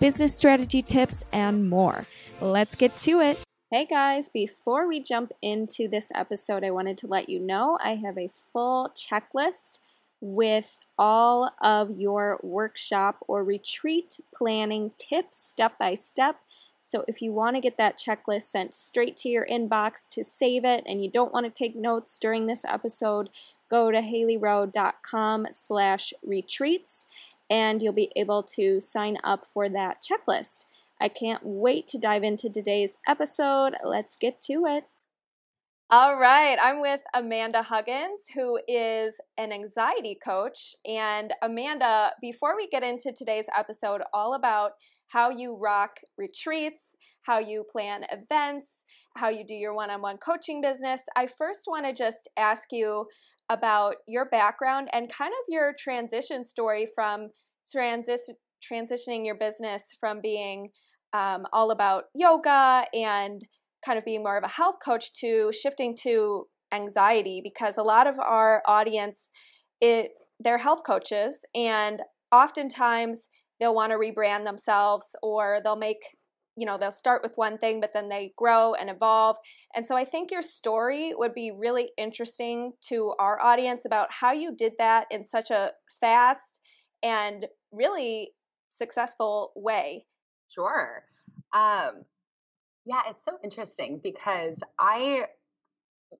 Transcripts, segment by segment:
business strategy tips, and more. Let's get to it. Hey guys, before we jump into this episode, I wanted to let you know I have a full checklist with all of your workshop or retreat planning tips step by step. So if you want to get that checklist sent straight to your inbox to save it and you don't want to take notes during this episode, go to haleyrowe.com slash retreats and you'll be able to sign up for that checklist. I can't wait to dive into today's episode. Let's get to it. All right, I'm with Amanda Huggins, who is an anxiety coach. And Amanda, before we get into today's episode, all about how you rock retreats, how you plan events, how you do your one on one coaching business, I first want to just ask you about your background and kind of your transition story from transition transitioning your business from being um, all about yoga and kind of being more of a health coach to shifting to anxiety because a lot of our audience it they're health coaches and oftentimes they'll want to rebrand themselves or they'll make you know they'll start with one thing but then they grow and evolve and so i think your story would be really interesting to our audience about how you did that in such a fast and really successful way Sure. Um, yeah, it's so interesting because I,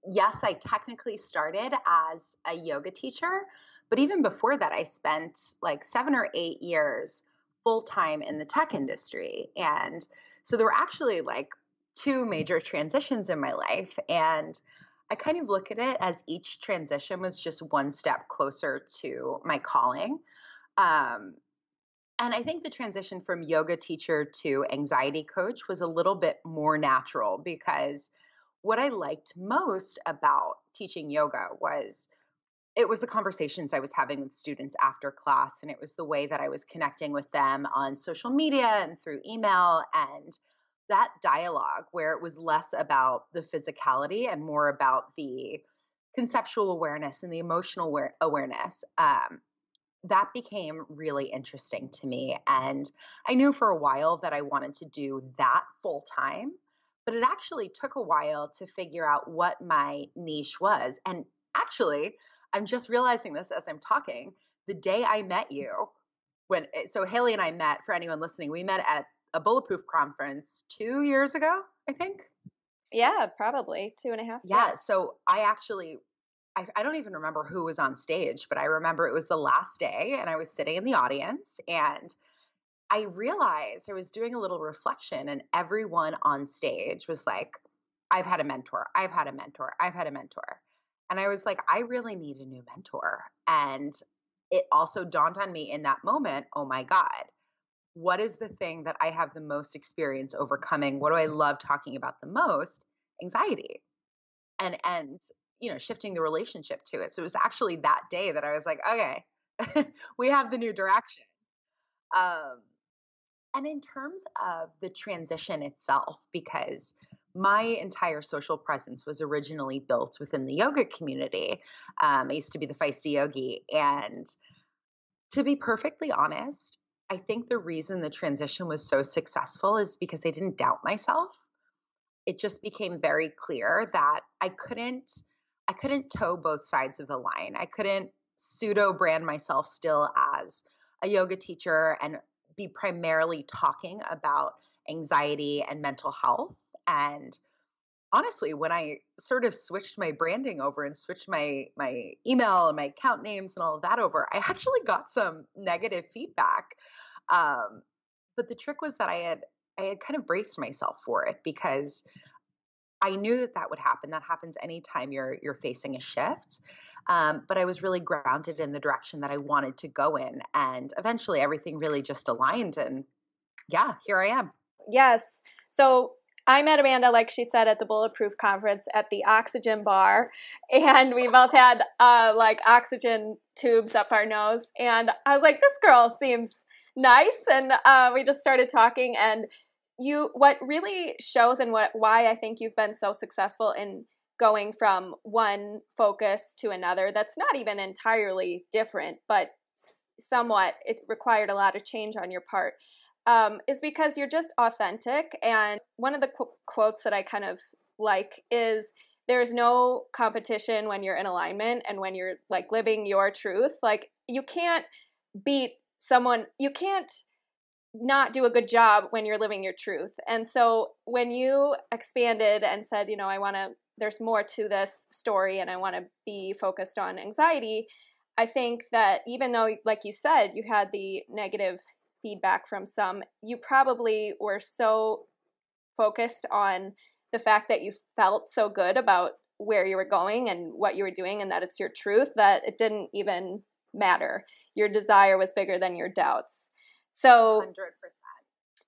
yes, I technically started as a yoga teacher, but even before that, I spent like seven or eight years full time in the tech industry. And so there were actually like two major transitions in my life. And I kind of look at it as each transition was just one step closer to my calling. Um, and I think the transition from yoga teacher to anxiety coach was a little bit more natural because what I liked most about teaching yoga was it was the conversations I was having with students after class, and it was the way that I was connecting with them on social media and through email, and that dialogue where it was less about the physicality and more about the conceptual awareness and the emotional awareness. Um, that became really interesting to me. And I knew for a while that I wanted to do that full time, but it actually took a while to figure out what my niche was. And actually, I'm just realizing this as I'm talking. The day I met you, when eh, so Haley and I met, for anyone listening, we met at a bulletproof conference two years ago, I think. Yeah, probably two and a half. Yeah. So I actually I, I, don't even remember who was on stage, but I remember it was the last day and I was sitting in the audience and I realized I was doing a little reflection and everyone on stage was like, I've had a mentor, I've had a mentor, I've had a mentor. And I was like, I really need a new mentor. And it also dawned on me in that moment, oh my God, what is the thing that I have the most experience overcoming? What do I love talking about the most? Anxiety. And and you know, shifting the relationship to it. So it was actually that day that I was like, okay, we have the new direction. Um, and in terms of the transition itself, because my entire social presence was originally built within the yoga community. Um, I used to be the feisty yogi. And to be perfectly honest, I think the reason the transition was so successful is because I didn't doubt myself. It just became very clear that I couldn't I couldn't toe both sides of the line. I couldn't pseudo brand myself still as a yoga teacher and be primarily talking about anxiety and mental health. And honestly, when I sort of switched my branding over and switched my my email and my account names and all of that over, I actually got some negative feedback. Um, but the trick was that I had I had kind of braced myself for it because I knew that that would happen. That happens anytime you're you're facing a shift. Um, but I was really grounded in the direction that I wanted to go in, and eventually everything really just aligned. And yeah, here I am. Yes. So I met Amanda, like she said, at the Bulletproof conference at the oxygen bar, and we both had uh, like oxygen tubes up our nose. And I was like, this girl seems nice, and uh, we just started talking. And you, what really shows and what why I think you've been so successful in going from one focus to another that's not even entirely different, but somewhat it required a lot of change on your part um, is because you're just authentic. And one of the qu- quotes that I kind of like is there's no competition when you're in alignment and when you're like living your truth. Like you can't beat someone, you can't not do a good job when you're living your truth. And so when you expanded and said, you know, I want to, there's more to this story and I want to be focused on anxiety, I think that even though, like you said, you had the negative feedback from some, you probably were so focused on the fact that you felt so good about where you were going and what you were doing and that it's your truth that it didn't even matter. Your desire was bigger than your doubts. So 100%.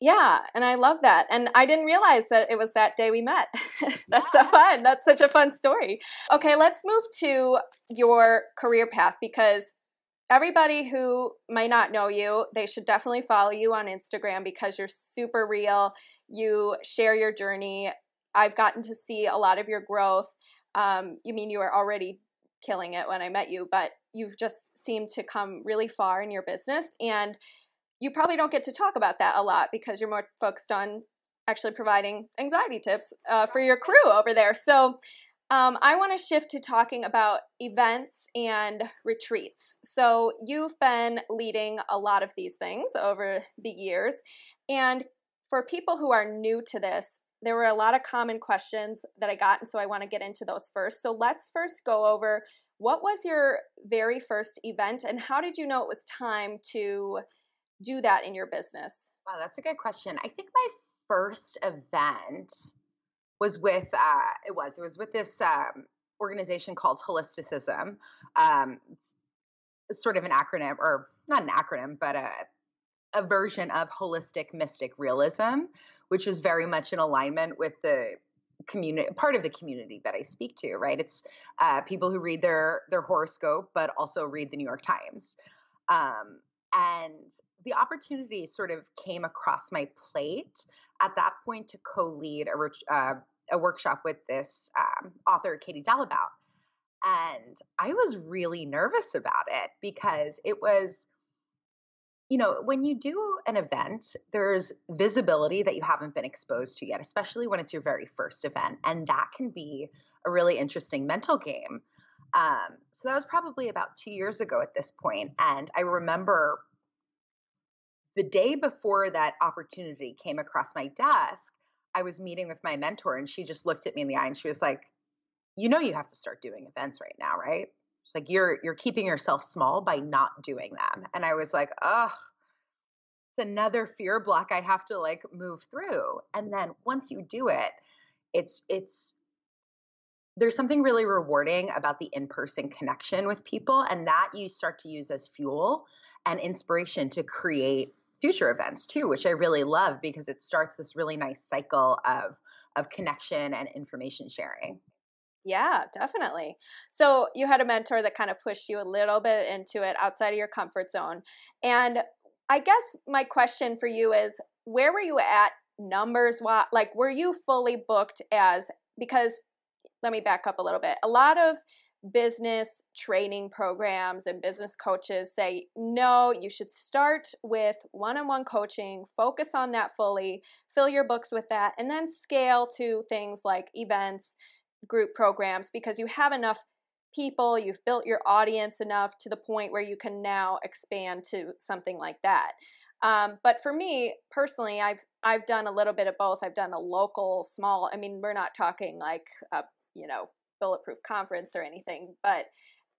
Yeah, and I love that. And I didn't realize that it was that day we met. That's yeah. so fun. That's such a fun story. Okay, let's move to your career path because everybody who might not know you, they should definitely follow you on Instagram because you're super real. You share your journey. I've gotten to see a lot of your growth. Um, you mean you were already killing it when I met you, but you've just seemed to come really far in your business. And you probably don't get to talk about that a lot because you're more focused on actually providing anxiety tips uh, for your crew over there. So um, I want to shift to talking about events and retreats. So, you've been leading a lot of these things over the years. And for people who are new to this, there were a lot of common questions that I got, and so I want to get into those first. So, let's first go over what was your very first event, and how did you know it was time to do that in your business? Wow, that's a good question. I think my first event was with uh, it was it was with this um, organization called Holisticism. Um, it's sort of an acronym, or not an acronym, but a a version of holistic mystic realism, which was very much in alignment with the community part of the community that I speak to, right? It's uh, people who read their their horoscope, but also read the New York Times. Um, and the opportunity sort of came across my plate at that point to co-lead a, uh, a workshop with this um, author, Katie Dalebout. And I was really nervous about it because it was, you know, when you do an event, there's visibility that you haven't been exposed to yet, especially when it's your very first event. And that can be a really interesting mental game. Um, so that was probably about two years ago at this point. And I remember the day before that opportunity came across my desk, I was meeting with my mentor and she just looked at me in the eye and she was like, "You know you have to start doing events right now, right?" She's like, "You're you're keeping yourself small by not doing them." And I was like, "Ugh, it's another fear block I have to like move through." And then once you do it, it's it's there's something really rewarding about the in-person connection with people and that you start to use as fuel and inspiration to create future events too, which I really love because it starts this really nice cycle of of connection and information sharing. Yeah, definitely. So you had a mentor that kind of pushed you a little bit into it outside of your comfort zone. And I guess my question for you is where were you at numbers like were you fully booked as because let me back up a little bit. A lot of business training programs and business coaches say, no, you should start with one on one coaching, focus on that fully, fill your books with that, and then scale to things like events, group programs, because you have enough people, you've built your audience enough to the point where you can now expand to something like that. Um, but for me personally, I've I've done a little bit of both. I've done a local, small. I mean, we're not talking like a you know bulletproof conference or anything, but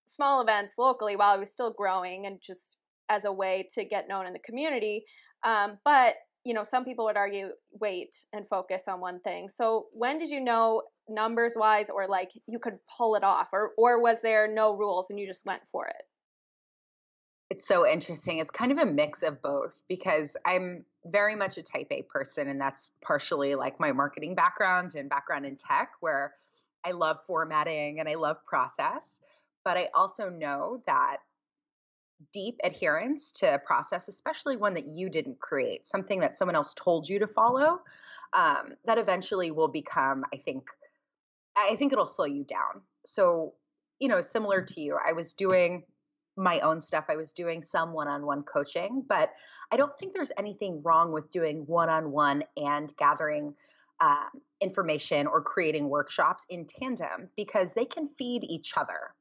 small events locally while I was still growing and just as a way to get known in the community. Um, but you know, some people would argue wait and focus on one thing. So when did you know numbers wise or like you could pull it off or or was there no rules and you just went for it? It's so interesting. It's kind of a mix of both because I'm very much a type A person, and that's partially like my marketing background and background in tech, where I love formatting and I love process. But I also know that deep adherence to a process, especially one that you didn't create, something that someone else told you to follow, um, that eventually will become, I think, I think it'll slow you down. So, you know, similar to you, I was doing my own stuff. I was doing some one on one coaching, but I don't think there's anything wrong with doing one on one and gathering uh, information or creating workshops in tandem because they can feed each other,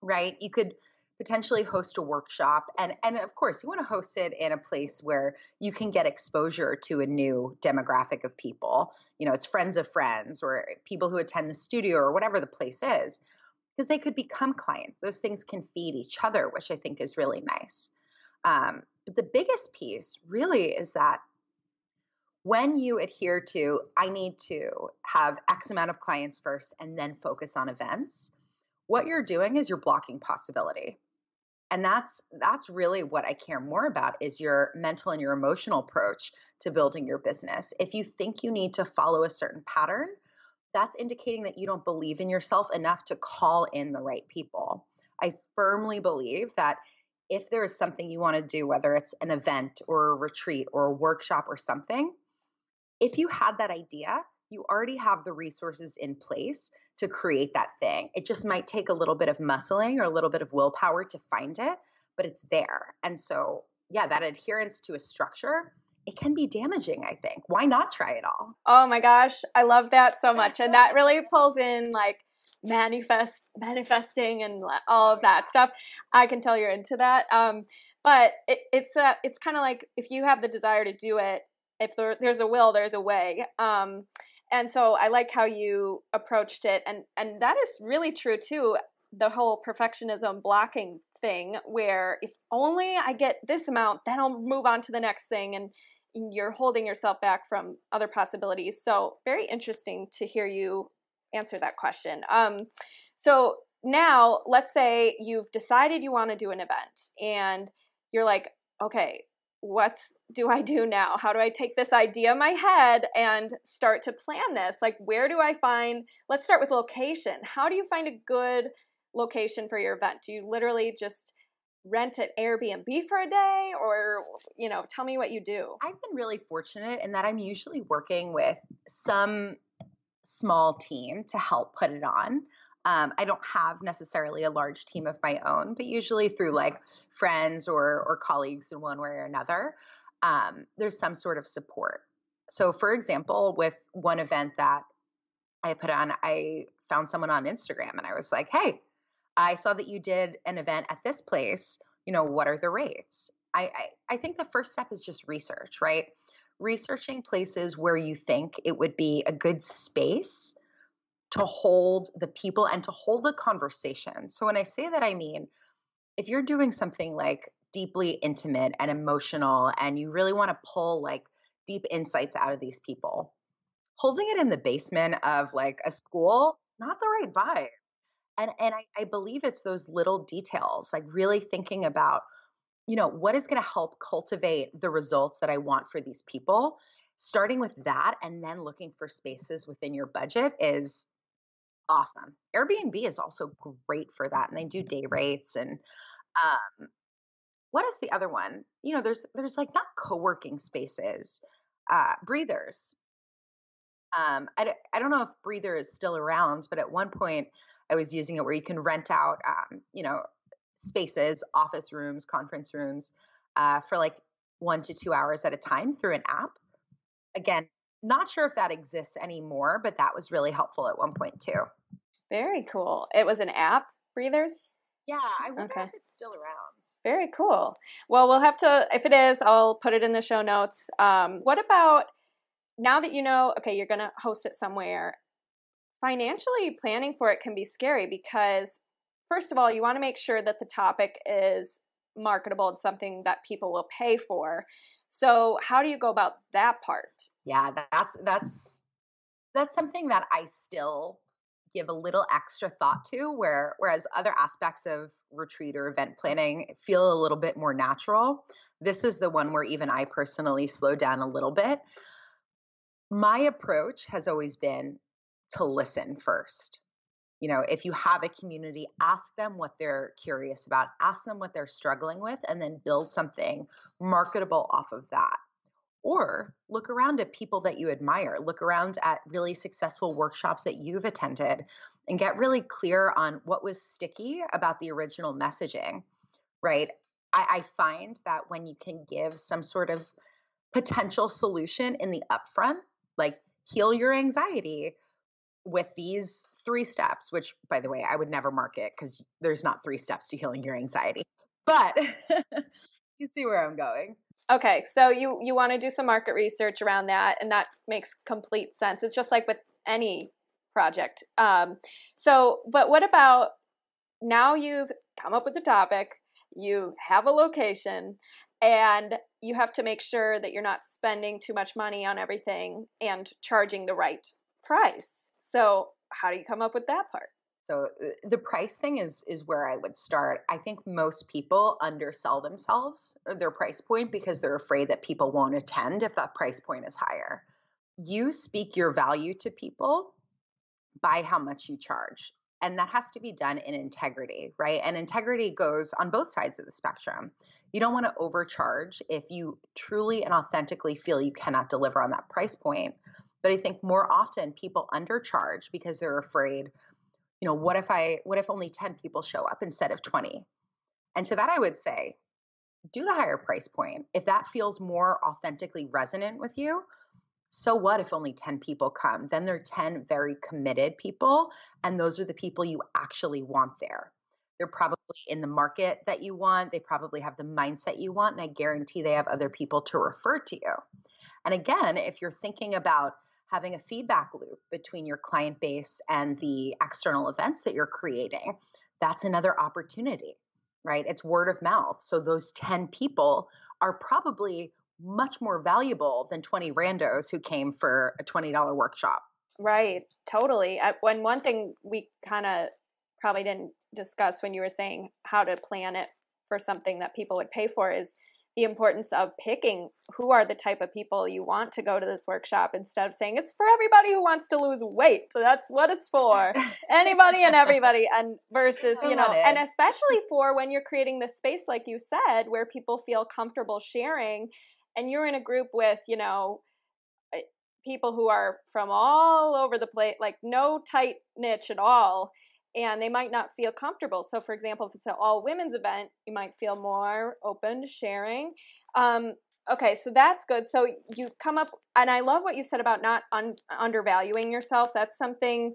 right? You could potentially host a workshop and and of course you want to host it in a place where you can get exposure to a new demographic of people. You know it's friends of friends or people who attend the studio or whatever the place is because they could become clients. Those things can feed each other which i think is really nice. Um, but the biggest piece really is that when you adhere to i need to have x amount of clients first and then focus on events what you're doing is you're blocking possibility. And that's that's really what i care more about is your mental and your emotional approach to building your business. If you think you need to follow a certain pattern that's indicating that you don't believe in yourself enough to call in the right people. I firmly believe that if there is something you want to do whether it's an event or a retreat or a workshop or something if you had that idea you already have the resources in place to create that thing. It just might take a little bit of muscling or a little bit of willpower to find it, but it's there. And so, yeah, that adherence to a structure, it can be damaging, I think. Why not try it all? Oh my gosh, I love that so much. And that really pulls in like manifest manifesting and all of that stuff. I can tell you're into that. Um, but it, it's a, it's kind of like if you have the desire to do it, if there, there's a will, there's a way. Um, and so I like how you approached it, and and that is really true too. The whole perfectionism blocking thing, where if only I get this amount, then I'll move on to the next thing, and you're holding yourself back from other possibilities. So very interesting to hear you answer that question. Um, so now let's say you've decided you want to do an event, and you're like, okay, what do I do now? How do I take this idea in my head and start to plan this? Like, where do I find, let's start with location. How do you find a good location for your event? Do you literally just rent an Airbnb for a day or, you know, tell me what you do? I've been really fortunate in that I'm usually working with some small team to help put it on. Um, I don't have necessarily a large team of my own, but usually through like friends or or colleagues in one way or another, um, there's some sort of support. So, for example, with one event that I put on, I found someone on Instagram and I was like, "Hey, I saw that you did an event at this place. You know, what are the rates?" I, I, I think the first step is just research, right? Researching places where you think it would be a good space to hold the people and to hold the conversation. So when I say that, I mean, if you're doing something like deeply intimate and emotional and you really want to pull like deep insights out of these people, holding it in the basement of like a school, not the right vibe. And and I, I believe it's those little details, like really thinking about, you know, what is going to help cultivate the results that I want for these people. Starting with that and then looking for spaces within your budget is awesome. Airbnb is also great for that, and they do day rates and um, what is the other one? You know, there's there's like not co-working spaces, uh, breathers. Um, I, I don't know if breather is still around, but at one point I was using it where you can rent out, um, you know, spaces, office rooms, conference rooms, uh, for like one to two hours at a time through an app. Again, not sure if that exists anymore, but that was really helpful at one point too. Very cool. It was an app, Breathers? Yeah, I wonder okay. if it's still around. Very cool. Well, we'll have to, if it is, I'll put it in the show notes. Um, what about now that you know, okay, you're going to host it somewhere, financially planning for it can be scary because, first of all, you want to make sure that the topic is marketable and something that people will pay for. So, how do you go about that part? Yeah, that's that's that's something that I still give a little extra thought to where whereas other aspects of retreat or event planning feel a little bit more natural. This is the one where even i personally slow down a little bit. My approach has always been to listen first you know if you have a community ask them what they're curious about ask them what they're struggling with and then build something marketable off of that or look around at people that you admire, look around at really successful workshops that you've attended, and get really clear on what was sticky about the original messaging, right? I, I find that when you can give some sort of potential solution in the upfront, like heal your anxiety with these three steps, which by the way, I would never market because there's not three steps to healing your anxiety. But you see where I'm going. Okay, so you you want to do some market research around that, and that makes complete sense. It's just like with any project. Um, so, but what about now? You've come up with a topic, you have a location, and you have to make sure that you're not spending too much money on everything and charging the right price. So, how do you come up with that part? So uh, the price thing is is where I would start. I think most people undersell themselves or their price point because they're afraid that people won't attend if that price point is higher. You speak your value to people by how much you charge. And that has to be done in integrity, right? And integrity goes on both sides of the spectrum. You don't want to overcharge if you truly and authentically feel you cannot deliver on that price point. But I think more often people undercharge because they're afraid you know what if i what if only 10 people show up instead of 20 and to that i would say do the higher price point. If that feels more authentically resonant with you so what if only 10 people come? Then they're 10 very committed people and those are the people you actually want there. They're probably in the market that you want. They probably have the mindset you want and i guarantee they have other people to refer to you. And again if you're thinking about having a feedback loop between your client base and the external events that you're creating, that's another opportunity, right? It's word of mouth. So those 10 people are probably much more valuable than 20 randos who came for a $20 workshop. Right, totally. Uh, when one thing we kind of probably didn't discuss when you were saying how to plan it for something that people would pay for is the importance of picking who are the type of people you want to go to this workshop instead of saying it's for everybody who wants to lose weight. So that's what it's for. Anybody and everybody and versus, you know, and especially for when you're creating this space like you said where people feel comfortable sharing and you're in a group with, you know, eh, people who are from all over the place, like no tight niche at all and they might not feel comfortable. So, for example, if it's an all women's event, you might feel more open to sharing. Um, okay, so that's good. So you come up, and I love what you said about not un- undervaluing yourself. That's something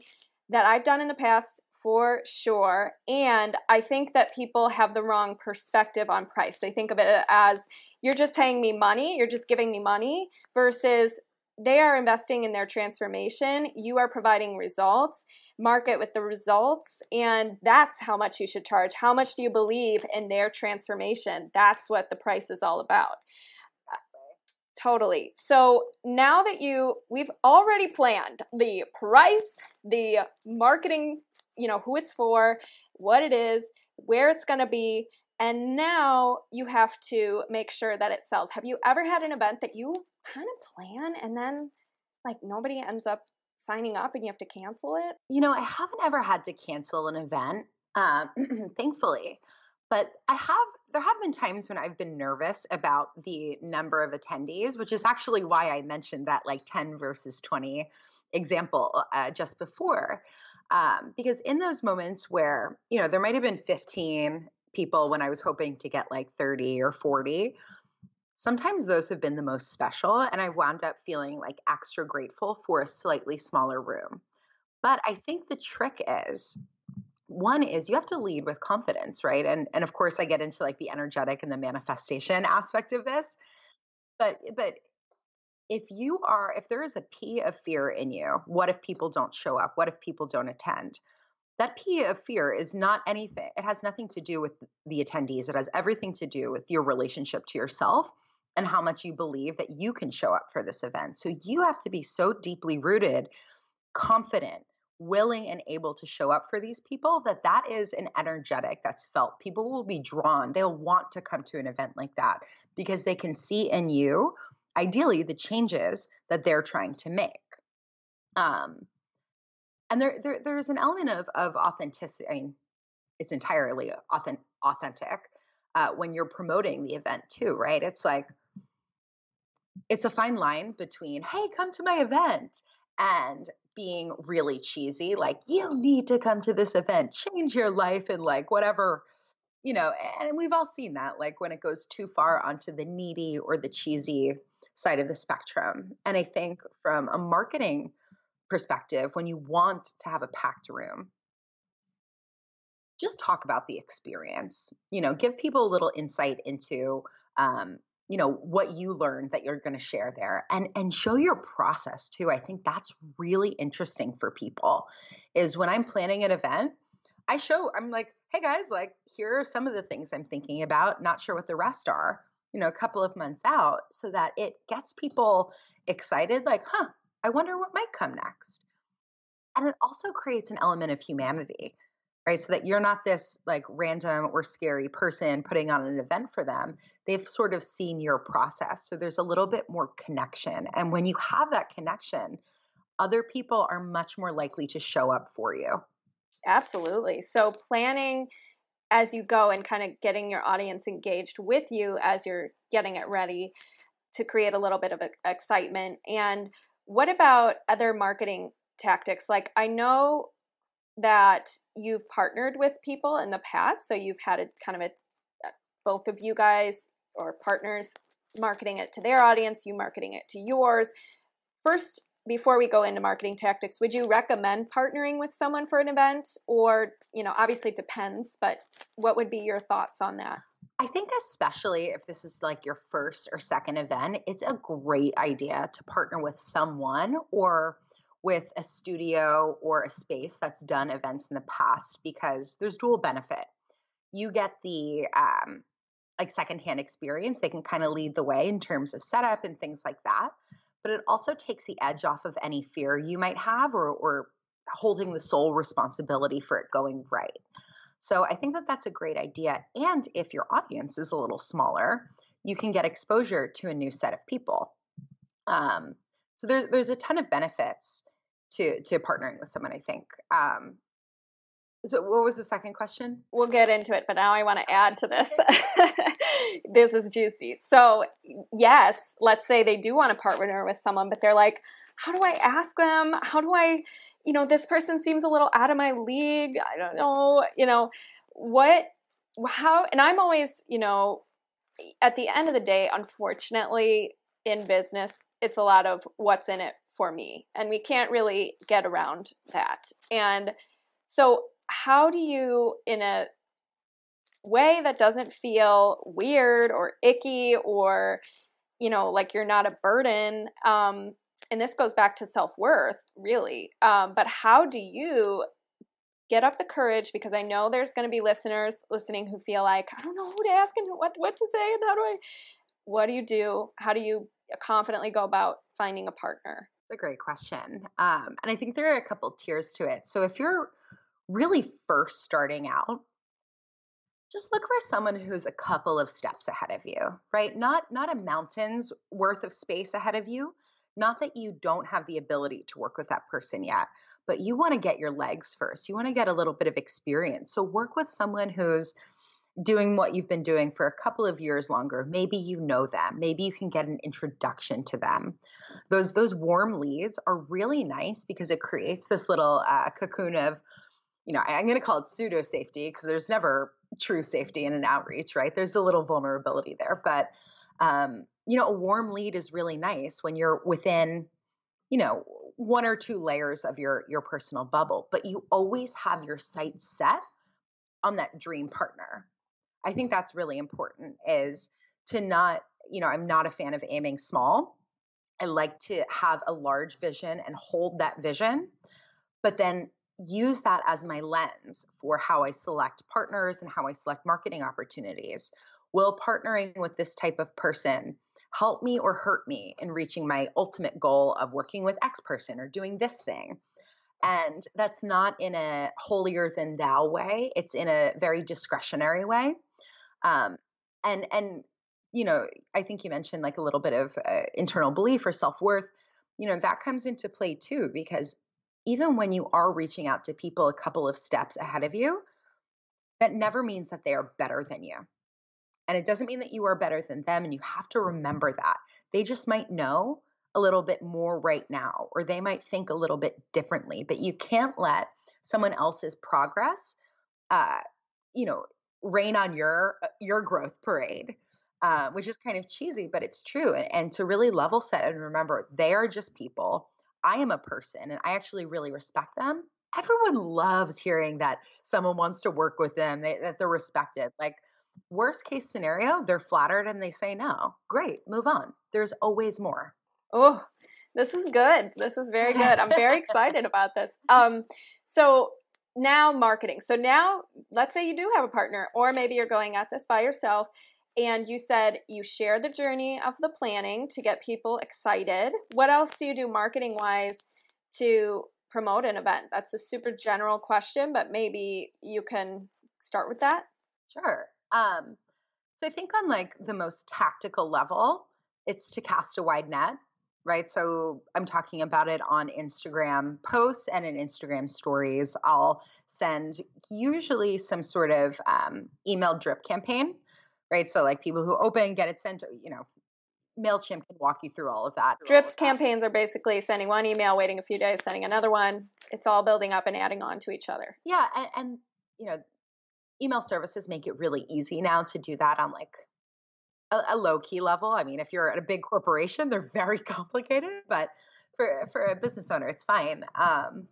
that I've done in the past for sure. And I think that people have the wrong perspective on price. They think of it as you're just paying me money, you're just giving me money, versus they are investing in their transformation. You are providing results. Market with the results. And that's how much you should charge. How much do you believe in their transformation? That's what the price is all about. Totally. So now that you we've already planned the price the marketing you know who it's for what it is where it's going to be. And now you have to make sure that it sells. Have you ever had an event that you kind of plan and then like nobody ends up signing up and you have to cancel it? You know, I haven't ever had to cancel an event, um, thankfully. But I have, there have been times when I've been nervous about the number of attendees, which is actually why I mentioned that like 10 versus 20 example uh, just before. Um, because in those moments where, you know, there might have been 15 people when I was hoping to get like 30 or 40, sometimes those have been the most special. And I wound up feeling like extra grateful for a slightly smaller room. But I think the trick is one is you have to lead with confidence, right? And and of course I get into like the energetic and the manifestation aspect of this. But but if you are if there is a P of fear in you, what if people don't show up? What if people don't attend? That P of fear is not anything. It has nothing to do with the attendees. It has everything to do with your relationship to yourself and how much you believe that you can show up for this event. So you have to be so deeply rooted, confident willing and able to show up for these people that that is an energetic that's felt. People will be drawn. They'll want to come to an event like that because they can see in you ideally the changes that they're trying to make. Um and there, there there's an element of of authenticity I mean, it's entirely authentic authentic uh, when you're promoting the event too right? It's like it's a fine line between hey come to my event and being really cheesy like you need to come to this event change your life and like whatever you know and we've all seen that like when it goes too far onto the needy or the cheesy side of the spectrum and i think from a marketing perspective when you want to have a packed room just talk about the experience you know give people a little insight into um, you know what you learned that you're going to share there and and show your process too i think that's really interesting for people is when i'm planning an event i show i'm like hey guys like here are some of the things i'm thinking about not sure what the rest are you know a couple of months out so that it gets people excited like huh i wonder what might come next and it also creates an element of humanity right? So that you're not this like random or scary person putting on an event for them. They've sort of seen your process. So there's a little bit more connection. And when you have that connection, other people are much more likely to show up for you. Absolutely. So planning as you go and kind of getting your audience engaged with you as you're getting it ready to create a little bit of excitement. And what about other marketing tactics? Like I know that you've partnered with people in the past. So you've had a kind of a uh, both of you guys or partners marketing it to their audience, you marketing it to yours. First, before we go into marketing tactics, would you recommend partnering with someone for an event? Or, you know, obviously depends, but what would be your thoughts on that? I think, especially if this is like your first or second event, it's a great idea to partner with someone or with a studio or a space that's done events in the past because there's dual benefit. You get the um, like secondhand experience. They can kind of lead the way in terms of setup and things like that. But it also takes the edge off of any fear you might have or, or holding the sole responsibility for it going right. So I think that that's a great idea. And if your audience is a little smaller, you can get exposure to a new set of people. Um, so there's there's a ton of benefits to to partnering with someone. I think. Um, so, what was the second question? We'll get into it, but now I want to add to this. this is juicy. So, yes, let's say they do want to partner with someone, but they're like, how do I ask them? How do I, you know, this person seems a little out of my league. I don't know, you know, what, how, and I'm always, you know, at the end of the day, unfortunately, in business, it's a lot of what's in it for me. And we can't really get around that. And so, how do you, in a way that doesn't feel weird or icky or, you know, like you're not a burden, um, and this goes back to self worth, really. Um, but how do you get up the courage? Because I know there's going to be listeners listening who feel like, I don't know who to ask and what, what to say and how do I. What do you do? How do you confidently go about finding a partner? A great question. Um, and I think there are a couple tiers to it. So if you're really first starting out, just look for someone who's a couple of steps ahead of you, right? Not not a mountain's worth of space ahead of you. Not that you don't have the ability to work with that person yet, but you want to get your legs first. You want to get a little bit of experience. So work with someone who's doing what you've been doing for a couple of years longer. Maybe you know them. Maybe you can get an introduction to them. Those those warm leads are really nice because it creates this little uh, cocoon of you know i'm going to call it pseudo safety because there's never true safety in an outreach right? There's a little vulnerability there. But um, you know a warm lead is really nice when you're within you know one or two layers of your your personal bubble but you always have your sights set on that dream partner I think that's really important is to not, you know, I'm not a fan of aiming small. I like to have a large vision and hold that vision, but then use that as my lens for how I select partners and how I select marketing opportunities. Will partnering with this type of person help me or hurt me in reaching my ultimate goal of working with X person or doing this thing? And that's not in a holier than thou way. It's in a very discretionary way. Um, and and you know, I think you mentioned like a little bit of uh, internal belief or self worth. You know, that comes into play too because even when you are reaching out to people a couple of steps ahead of you, that never means that they are better than you. And it doesn't mean that you are better than them. And you have to remember that. They just might know a little bit more right now, or they might think a little bit differently, but you can't let someone else's progress, uh, you know, rain on your uh, your growth parade. Uh, which is kind of cheesy, but it's true. And, and to really level set and remember, they are just people. I am a person, and I actually really respect them. Everyone loves hearing that someone wants to work with them, they, that they're respected. Like worst case scenario, they're flattered and they say no. Great, move on. There's always more. Oh, this is good. This is very good. I'm very excited about this. Um, so now marketing. So now let's say you do have a partner, or maybe you're going at this by yourself. And you said you share the journey of the planning to get people excited. What else do you do marketing wise to promote an event? That's a super general question, but maybe you can start with that. Sure. Um, so I think on like the most tactical level, it's to cast a wide net right? So I'm talking about it on Instagram posts and in Instagram stories. I'll send usually some sort of um, email drip campaign, right? So like people who open get it sent, you know, MailChimp can walk you through all of that. Drip of campaigns that. are basically sending one email, waiting a few days, sending another one. It's all building up and adding on to each other. Yeah. And, and you know, email services make it really easy now to do that on like a, a low key level. I mean, if you're at a big corporation, they're very complicated, but for for a business owner, it's fine. Um,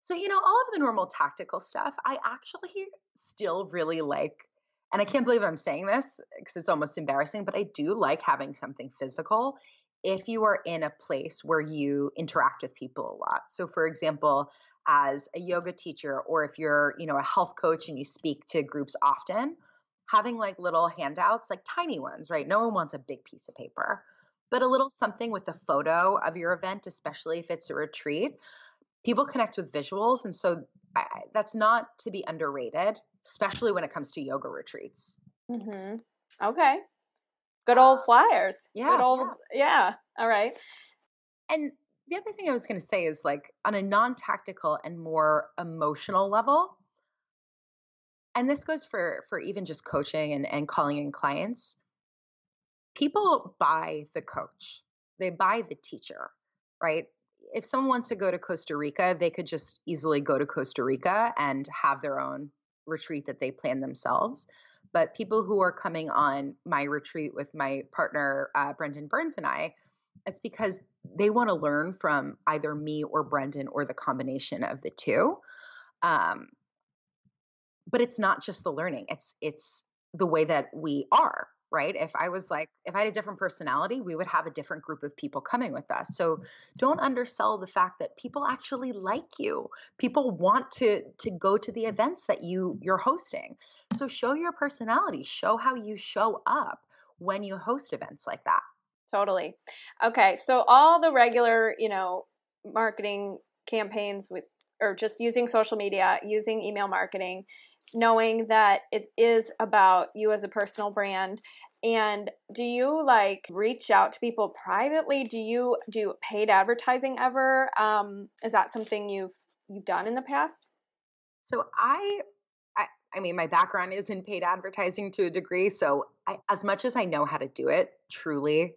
so you know, all of the normal tactical stuff, I actually still really like. And I can't believe I'm saying this because it's almost embarrassing, but I do like having something physical if you are in a place where you interact with people a lot. So for example, as a yoga teacher or if you're, you know, a health coach and you speak to groups often, having like little handouts, like tiny ones, right? No one wants a big piece of paper, but a little something with a photo of your event, especially if it's a retreat. People connect with visuals. And so I, that's not to be underrated, especially when it comes to yoga retreats. Mm-hmm. Okay. Good old flyers. Yeah. Good old, yeah. yeah. All right. And the other thing I was going to say is like on a non tactical and more emotional level, and this goes for for even just coaching and, and calling in clients people buy the coach. They buy the teacher right? If someone wants to go to costa rica they could just easily go to costa rica and have their own retreat that they plan themselves. But people who are coming on my retreat with my partner uh, brendan burns and i it's because they want to learn from either me or brendan or the combination of the two. Um, but it's not just the learning it's it's the way that we are right? If i was like if i had a different personality we would have a different group of people coming with us. So don't undersell the fact that people actually like you. People want to to go to the events that you you're hosting. So show your personality show how you show up when you host events like that. Totally. Okay so all the regular you know marketing campaigns with or just using social media using email marketing knowing that it is about you as a personal brand and do you like reach out to people privately do you do paid advertising ever um, is that something you've you've done in the past so i I, I mean, my background is in paid advertising to a degree. So, I, as much as I know how to do it, truly,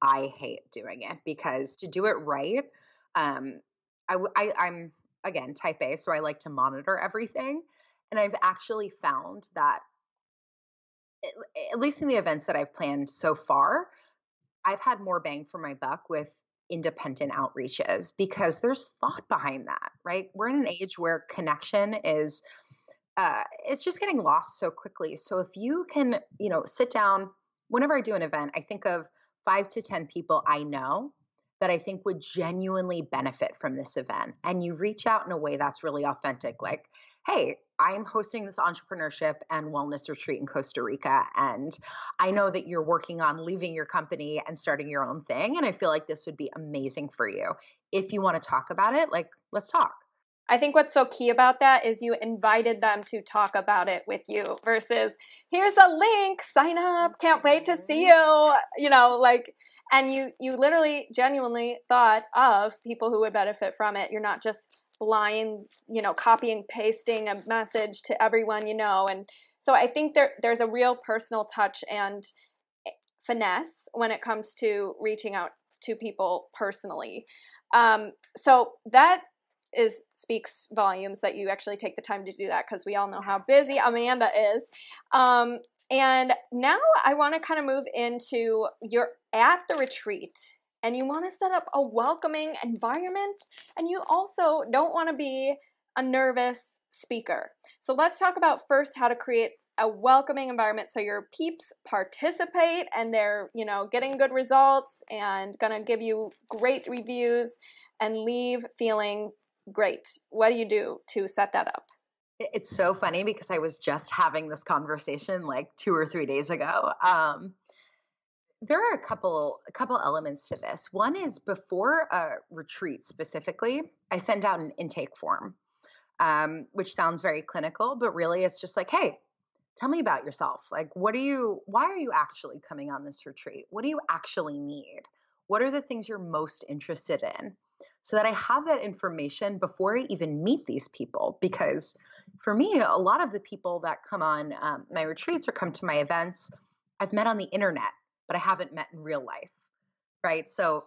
I hate doing it because to do it right, um, I, I, I'm again type A, so I like to monitor everything. And I've actually found that, at least in the events that I've planned so far, I've had more bang for my buck with independent outreaches because there's thought behind that, right? We're in an age where connection is uh, it's just getting lost so quickly. So if you can, you know, sit down whenever I do an event, I think of five to 10 people I know that I think would genuinely benefit from this event. And you reach out in a way that's really authentic. Like, hey, I'm hosting this entrepreneurship and wellness retreat in Costa Rica. And I know that you're working on leaving your company and starting your own thing. And I feel like this would be amazing for you. If you want to talk about it, like, let's talk. I think what's so key about that is you invited them to talk about it with you versus here's a link, sign up, can't wait to see mm-hmm. you. You know, like and you you literally genuinely thought of people who would benefit from it. You're not just blind, you know, copying pasting a message to everyone you know. And so I think there there's a real personal touch and eh, finesse when it comes to reaching out to people personally. Um, so that is speaks volumes that you actually take the time to do that because we all know how busy Amanda is. Um, and now I want to kind of move into you're at the retreat and you want to set up a welcoming environment and you also don't want to be a nervous speaker. So let's talk about first how to create a welcoming environment so your peeps participate and they're, you know, getting good results and going to give you great reviews and leave feeling great. What do you do to set that up? It's so funny because I was just having this conversation like 2 or 3 days ago. Um there are a couple a couple elements to this. One is before a retreat specifically, I send out an intake form, um, which sounds very clinical, but really it's just like, hey, tell me about yourself. Like, what are you? Why are you actually coming on this retreat? What do you actually need? What are the things you're most interested in? So that I have that information before I even meet these people. Because for me, a lot of the people that come on um, my retreats or come to my events, I've met on the internet but I haven't met in real life. Right. So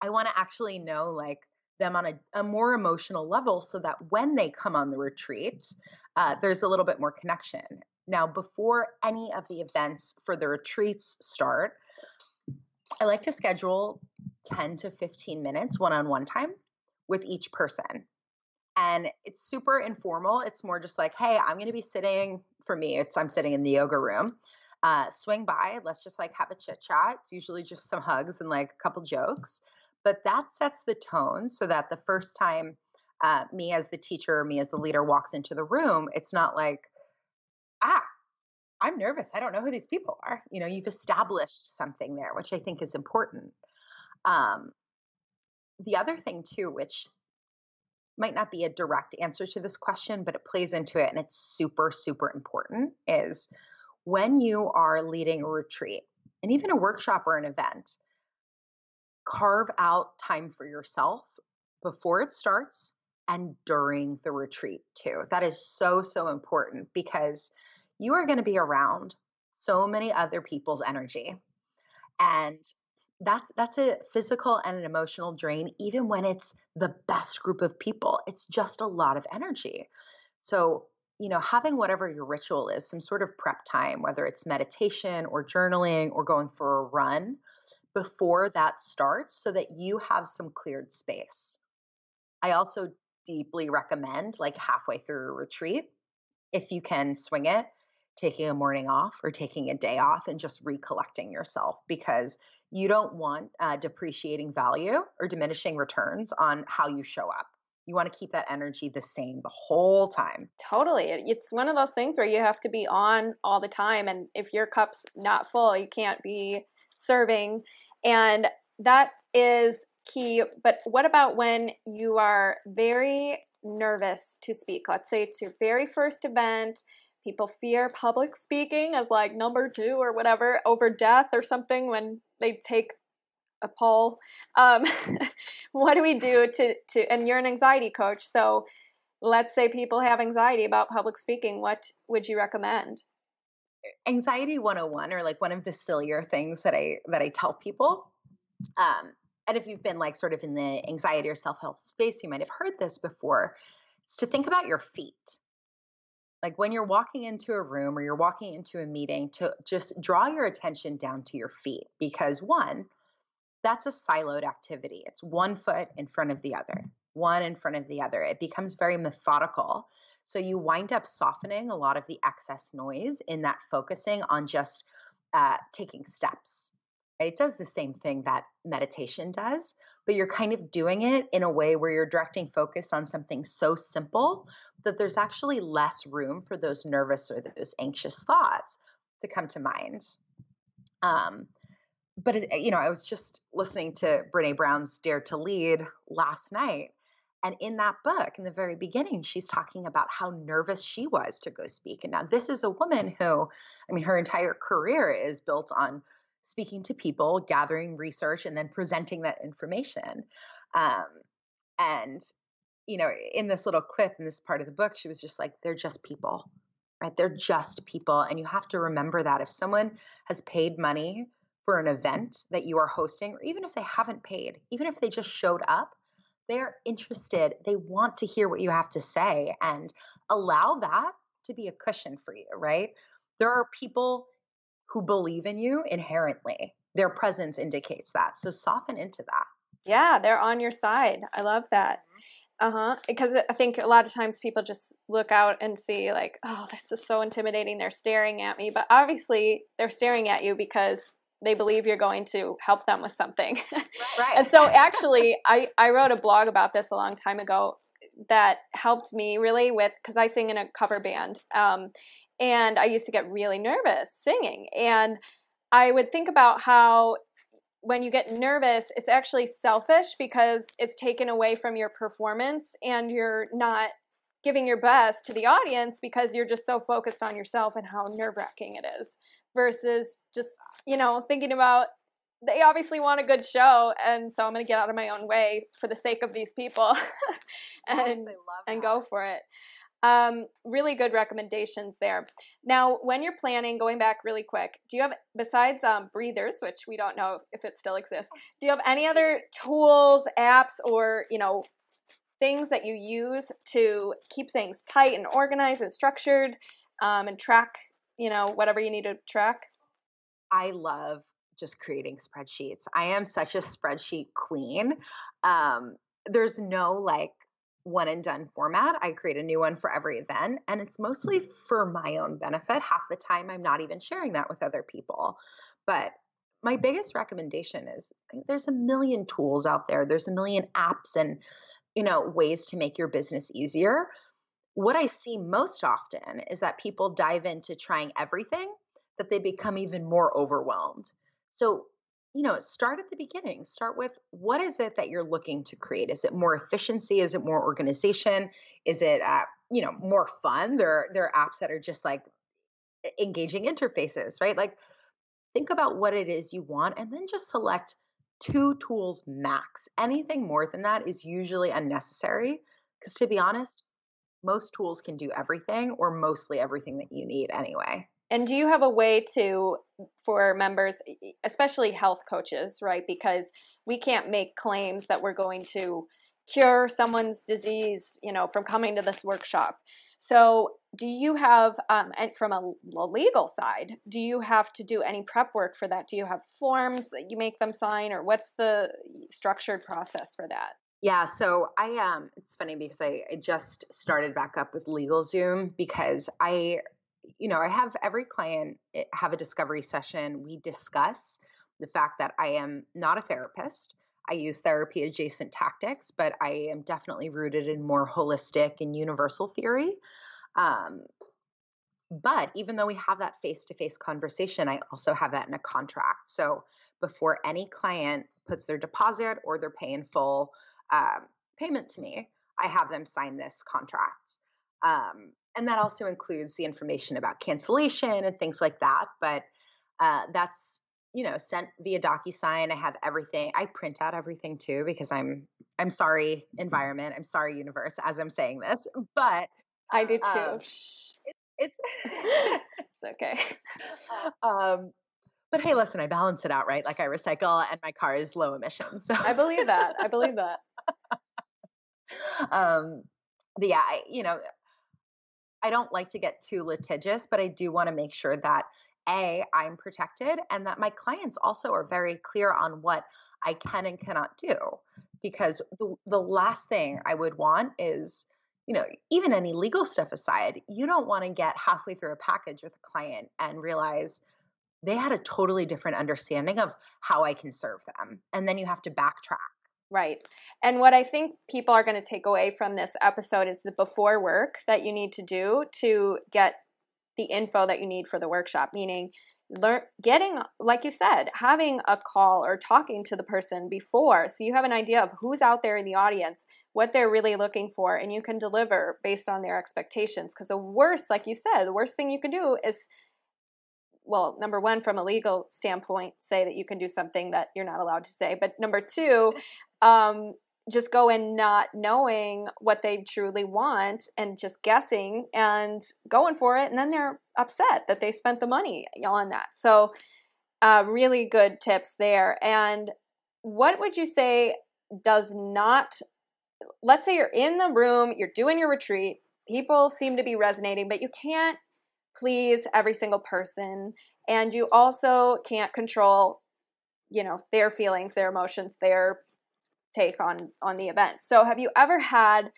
I want to actually know like them on a, a, more emotional level so that when they come on the retreat, uh, there's a little bit more connection. Now, before any of the events for the retreats start, I like to schedule 10 to 15 minutes one on one time with each person. And it's super informal. It's more just like, hey, I'm going to be sitting, for me, it's I'm sitting in the yoga room uh, swing by. Let's just like have a chit chat. It's usually just some hugs and like a couple jokes, but that sets the tone so that the first time uh, me as the teacher, or me as the leader walks into the room, it's not like, ah, I'm nervous. I don't know who these people are. You know, you've established something there, which I think is important. Um, the other thing too, which might not be a direct answer to this question, but it plays into it and it's super, super important is when you are leading a retreat and even a workshop or an event, carve out time for yourself before it starts and during the retreat too. That is so, so important because you are going to be around so many other people's energy. And that's that's a physical and an emotional drain even when it's the best group of people. It's just a lot of energy. So you know, having whatever your ritual is, some sort of prep time, whether it's meditation or journaling or going for a run before that starts so that you have some cleared space. I also deeply recommend, like halfway through a retreat, if you can swing it, taking a morning off or taking a day off and just recollecting yourself because you don't want uh, depreciating value or diminishing returns on how you show up you want to keep that energy the same the whole time. Totally. It's one of those things where you have to be on all the time. And if your cup's not full, you can't be serving. And that is key. But what about when you are very nervous to speak? Let's say it's your very first event. People fear public speaking as like number two or whatever over death or something when they take a poll. Um, what do we do to to? And you're an anxiety coach, so let's say people have anxiety about public speaking. What would you recommend? Anxiety 101, or like one of the sillier things that I that I tell people. Um, and if you've been like sort of in the anxiety or self help space, you might have heard this before. Is to think about your feet like when you're walking into a room or you're walking into a meeting to just draw your attention down to your feet because one that's a siloed activity. It's one foot in front of the other, one in front of the other. It becomes very methodical. So you wind up softening a lot of the excess noise in that focusing on just uh, taking steps. It does the same thing that meditation does, but you're kind of doing it in a way where you're directing focus on something so simple that there's actually less room for those nervous or those anxious thoughts to come to mind. Um, but it, you know, I was just listening to Brene Brown's Dare to Lead last night, and in that book, in the very beginning, she's talking about how nervous she was to go speak. And now this is a woman who, I mean, her entire career is built on speaking to people, gathering research, and then presenting that information. Um, and you know, in this little clip in this part of the book, she was just like, they're just people, right? They're just people. And you have to remember that if someone has paid money for an event that you are hosting, or even if they haven't paid, even if they just showed up, they're interested. They want to hear what you have to say and allow that to be a cushion for you, right? There are people who believe in you inherently. Their presence indicates that. So soften into that. Yeah, they're on your side. I love that. Uh huh. Because I think a lot of times people just look out and see, like, oh, this is so intimidating. They're staring at me. But obviously, they're staring at you because they believe you're going to help them with something. Right. and so, actually, I, I wrote a blog about this a long time ago that helped me really with, because I sing in a cover band. Um, and I used to get really nervous singing. And I would think about how when you get nervous, it's actually selfish because it's taken away from your performance and you're not giving your best to the audience because you're just so focused on yourself and how nerve wracking it is versus just, you know, thinking about they obviously want a good show and so I'm going to get out of my own way for the sake of these people and and go for it. Um, really good recommendations there. Now, when you're planning, going back really quick, do you have, besides um, breathers, which we don't know if it still exists, do you have any other tools, apps, or, you know, things that you use to keep things tight and organized and structured um, and track, you know, whatever you need to track? I love just creating spreadsheets. I am such a spreadsheet queen. Um, there's no like one and done format. I create a new one for every event, and it's mostly for my own benefit. Half the time, I'm not even sharing that with other people. But my biggest recommendation is there's a million tools out there, there's a million apps and you know ways to make your business easier. What I see most often is that people dive into trying everything that they become even more overwhelmed. So you know, start at the beginning. Start with what is it that you're looking to create? Is it more efficiency? Is it more organization? Is it, uh, you know, more fun? There, there are apps that are just like engaging interfaces, right? Like, think about what it is you want, and then just select two tools max. Anything more than that is usually unnecessary. Because to be honest, most tools can do everything, or mostly everything that you need anyway. And do you have a way to, for members, especially health coaches, right? Because we can't make claims that we're going to cure someone's disease, you know, from coming to this workshop. So, do you have, um, and from a legal side, do you have to do any prep work for that? Do you have forms that you make them sign, or what's the structured process for that? Yeah, so I um it's funny because I, I just started back up with LegalZoom because I you know, I have every client eh, have a discovery session. We discuss the fact that I am not a therapist. I use therapy adjacent tactics, but I am definitely rooted in more holistic and universal theory. Um, but even though we have that face to face conversation, I also have that in a contract. So before any client puts their deposit or their pay in full um, payment to me, I have them sign this contract. Um, and that also includes the information about cancellation and things like that. But uh, that's you know sent via DocuSign. I have everything. I print out everything too because I'm I'm sorry environment. I'm sorry universe as I'm saying this, but I do too. Um, it, it's it's okay. Um, but hey, listen, I balance it out, right? Like I recycle, and my car is low emission. So I believe that. I believe that. um, but yeah, I, you know, I don't like to get too litigious, but I do want to make sure that A, I'm protected and that my clients also are very clear on what I can and cannot do. Because the, the last thing I would want is, you know, even any legal stuff aside, you don't want to get halfway through a package with a client and realize they had a totally different understanding of how I can serve them. And then you have to backtrack Right. And what I think people are going to take away from this episode is the before work that you need to do to get the info that you need for the workshop, meaning learn getting like you said having a call or talking to the person before so you have an idea of who's out there in the audience what they're really looking for and you can deliver based on their expectations because the worst like you said the worst thing you can do is well number one from a legal standpoint say that you can do something that you're not allowed to say but number two um, just go in not knowing what they truly want and just guessing and going for it. And then they're upset that they spent the money on that. So uh, really good tips there. And what would you say does not let's say you're in the room you're doing your retreat people seem to be resonating but you can't please every single person. And you also can't control you know their feelings their emotions their take on on the event. So have you ever had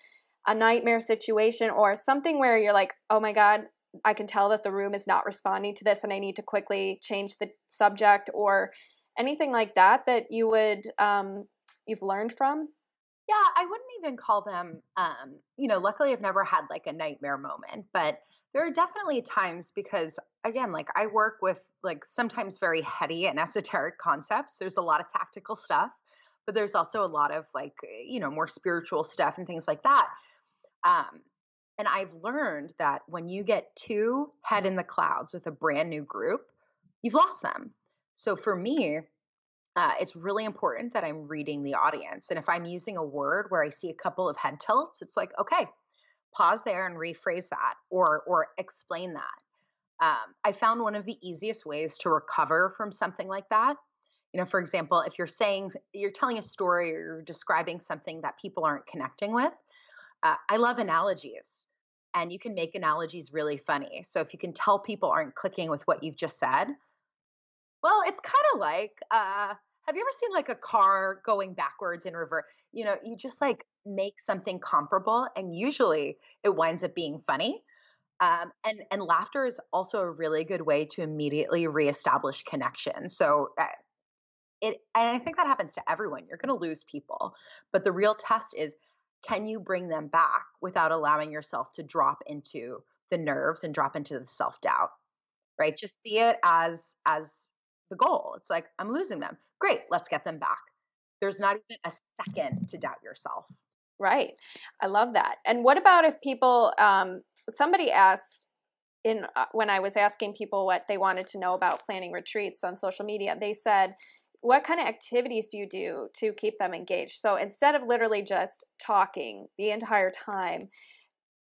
a nightmare situation or something where you're like, "Oh my god, I can tell that the room is not responding to this and I need to quickly change the subject or anything like that that you would um you've learned from? Yeah, I wouldn't even call them um, you know, luckily I've never had like a nightmare moment, but there are definitely times because again, like I work with like sometimes very heady and esoteric concepts. There's a lot of tactical stuff but there's also a lot of like you know more spiritual stuff and things like that um, and i've learned that when you get too head in the clouds with a brand new group you've lost them. So for me uh, it's really important that i'm reading the audience and if i'm using a word where i see a couple of head tilts it's like okay pause there and rephrase that or or explain that. Um, i found one of the easiest ways to recover from something like that you know for example if you're saying you're telling a story or you're describing something that people aren't connecting with uh, i love analogies and you can make analogies really funny so if you can tell people aren't clicking with what you've just said well it's kind of like uh, have you ever seen like a car going backwards in reverse you know you just like make something comparable and usually it winds up being funny um, and and laughter is also a really good way to immediately reestablish connection. So uh, it and I think that happens to everyone. You're going to lose people. But the real test is can you bring them back without allowing yourself to drop into the nerves and drop into the self-doubt? Right? Just see it as as the goal. It's like I'm losing them. Great, let's get them back. There's not even a second to doubt yourself. Right. I love that. And what about if people um somebody asked in uh, when I was asking people what they wanted to know about planning retreats on social media, they said what kind of activities do you do to keep them engaged? So instead of literally just talking the entire time,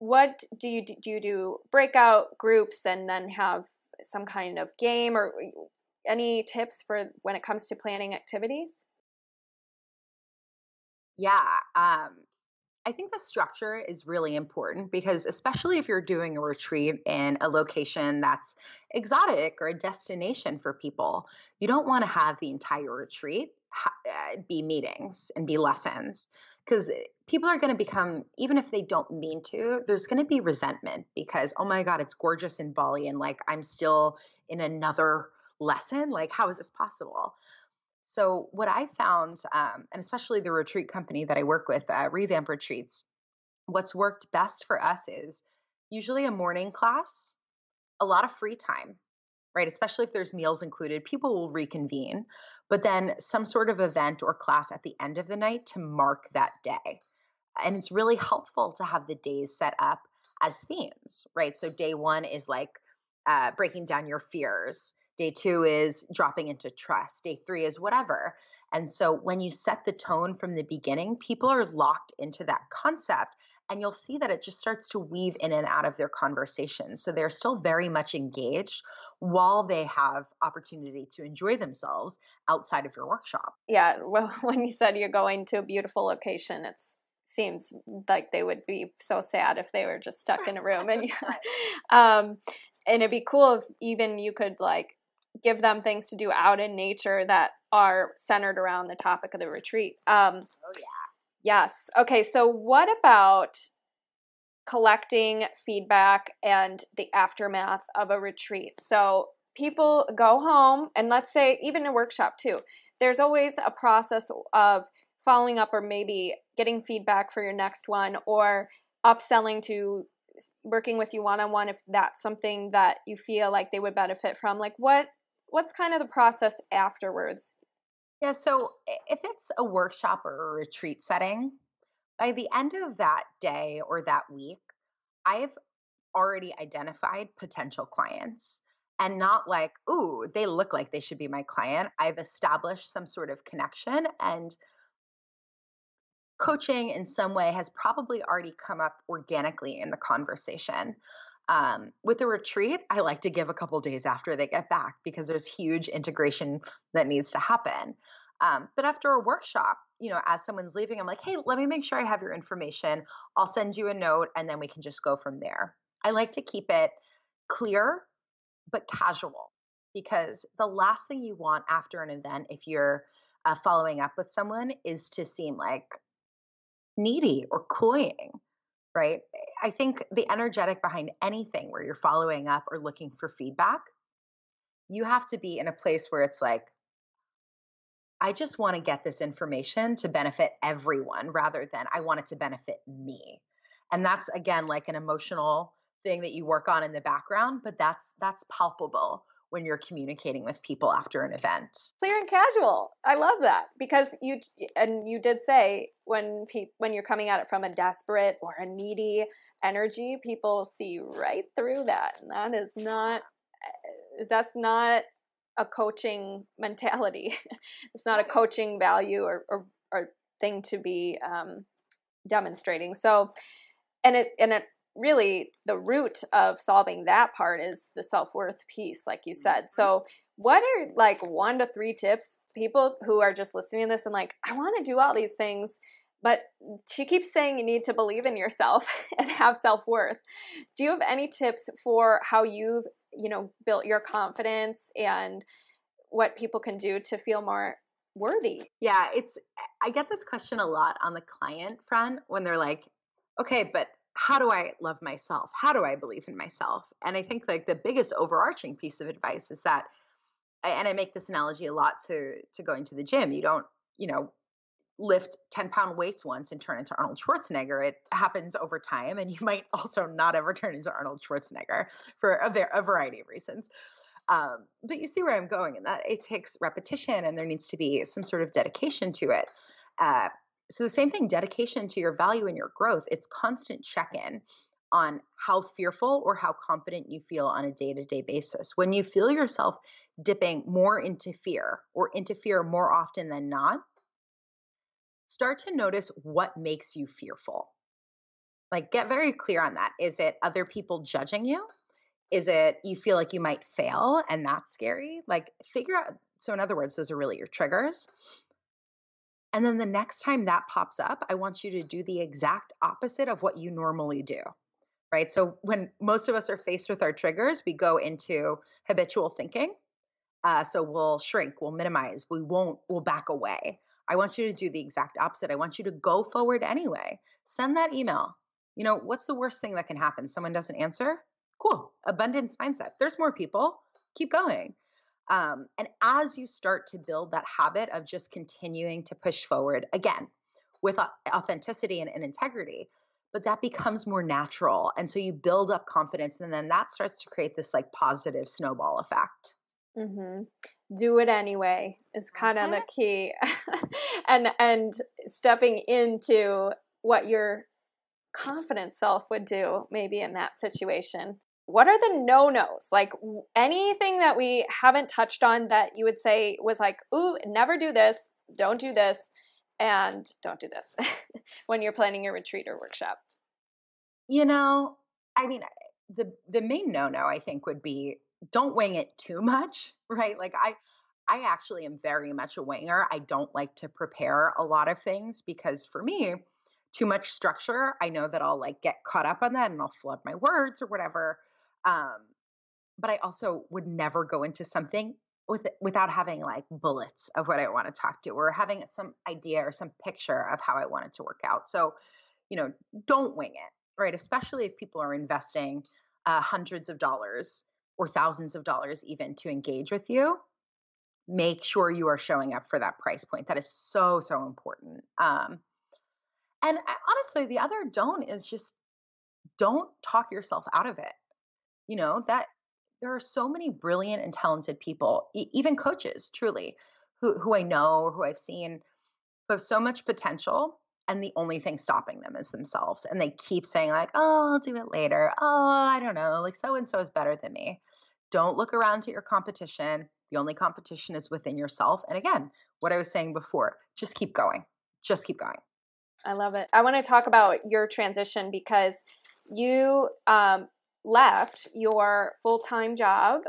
what do you do? Do you do breakout groups and then have some kind of game or any tips for when it comes to planning activities? Yeah, um, I think the structure is really important because, especially if you're doing a retreat in a location that's exotic or a destination for people, you don't want to have the entire retreat uh, be meetings and be lessons because people are going to become, even if they don't mean to, there's going to be resentment because, oh my God, it's gorgeous in Bali and like I'm still in another lesson. Like, how is this possible? So, what I found, um, and especially the retreat company that I work with, uh, Revamp Retreats, what's worked best for us is usually a morning class, a lot of free time, right? Especially if there's meals included, people will reconvene, but then some sort of event or class at the end of the night to mark that day. And it's really helpful to have the days set up as themes, right? So, day one is like uh, breaking down your fears. Day two is dropping into trust. Day three is whatever. And so when you set the tone from the beginning, people are locked into that concept. And you'll see that it just starts to weave in and out of their conversation. So they're still very much engaged while they have opportunity to enjoy themselves outside of your workshop. Yeah. Well, when you said you're going to a beautiful location, it seems like they would be so sad if they were just stuck in a room and um and it'd be cool if even you could like give them things to do out in nature that are centered around the topic of the retreat. Um, oh, yeah. Yes. Okay. So, what about collecting feedback and the aftermath of a retreat? So, people go home, and let's say even a workshop too, there's always a process of following up or maybe getting feedback for your next one or upselling to working with you one on one if that's something that you feel like they would benefit from like what what's kind of the process afterwards yeah so if it's a workshop or a retreat setting by the end of that day or that week i've already identified potential clients and not like ooh they look like they should be my client i've established some sort of connection and coaching in some way has probably already come up organically in the conversation. Um, with a retreat, I like to give a couple days after they get back because there's huge integration that needs to happen. Um, but after a workshop, you know, as someone's leaving, I'm like, hey, let me make sure I have your information. I'll send you a note and then we can just go from there. I like to keep it clear but casual because the last thing you want after an event, if you're uh, following up with someone, is to seem like needy or cloying, right? I think the energetic behind anything where you're following up or looking for feedback, you have to be in a place where it's like, I just want to get this information to benefit everyone rather than I want it to benefit me. And that's again like an emotional thing that you work on in the background, but that's that's palpable when you're communicating with people after an event. Clear and casual. I love that because you and you did say when pe- when you're coming at it from a desperate or a needy energy, people see right through that. And that is not eh, that's not a coaching mentality. it's not a coaching value or or, or thing to be um, demonstrating. So, and it and it really the root of solving that part is the self-worth piece like you said. Mm-hmm. so what are like one to three tips people who are just listening to this and like i want to do all these things but she keeps saying you need to believe in yourself and have self-worth. Do you have any tips for how you've you know built your confidence and what people can do to feel more worthy? Yeah it's i get this question a lot on the client front when they're like okay but how do I love myself? How do I believe in myself? And I think like the biggest overarching piece of advice is that and I make this analogy a lot to to going to the gym. You don't, you know, lift 10 pound weights once and turn into Arnold Schwarzenegger. It happens over time. And you might also not ever turn into Arnold Schwarzenegger for a, a variety of reasons. Um, but you see where I'm going, and that it takes repetition and there needs to be some sort of dedication to it. Uh, so the same thing dedication to your value and your growth it's constant check-in on how fearful or how confident you feel on a day-to-day basis. When you feel yourself dipping more into fear or into fear more often than not start to notice what makes you fearful. Like get very clear on that. Is it other people judging you? Is it you feel like you might fail and that's scary? Like figure out so in other words those are really your triggers and then the next time that pops up, I want you to do the exact opposite of what you normally do. Right. So when most of us are faced with our triggers, we go into habitual thinking. Uh, so we'll shrink, we'll minimize, we won't, we'll back away. I want you to do the exact opposite. I want you to go forward anyway. Send that email. You know, what's the worst thing that can happen? Someone doesn't answer? Cool. Abundance mindset. There's more people. Keep going. Um, and as you start to build that habit of just continuing to push forward, again, with authenticity and, and integrity, but that becomes more natural. And so you build up confidence, and then that starts to create this like positive snowball effect. Mm-hmm. Do it anyway is kind of the mm-hmm. key, and and stepping into what your confident self would do maybe in that situation what are the no nos? Like anything that we haven't touched on that you would say was like, ooh, never do this, don't do this, and don't do this when you're planning your retreat or workshop? You know, I mean, the the main no no I think would be don't wing it too much, right? Like I I actually am very much a winger. I don't like to prepare a lot of things because for me, too much structure, I know that I'll like get caught up on that and I'll flood my words or whatever. Um, but I also would never go into something with without having like bullets of what I want to talk to or having some idea or some picture of how I want it to work out. So, you know, don't wing it, right? Especially if people are investing uh, hundreds of dollars or thousands of dollars even to engage with you. make sure you are showing up for that price point. That is so, so important. Um, and honestly, the other don't is just don't talk yourself out of it. You know, that there are so many brilliant and talented people, e- even coaches, truly, who, who I know, or who I've seen, who have so much potential. And the only thing stopping them is themselves. And they keep saying, like, oh, I'll do it later. Oh, I don't know. Like, so and so is better than me. Don't look around to your competition. The only competition is within yourself. And again, what I was saying before, just keep going. Just keep going. I love it. I want to talk about your transition because you um, left your full time job,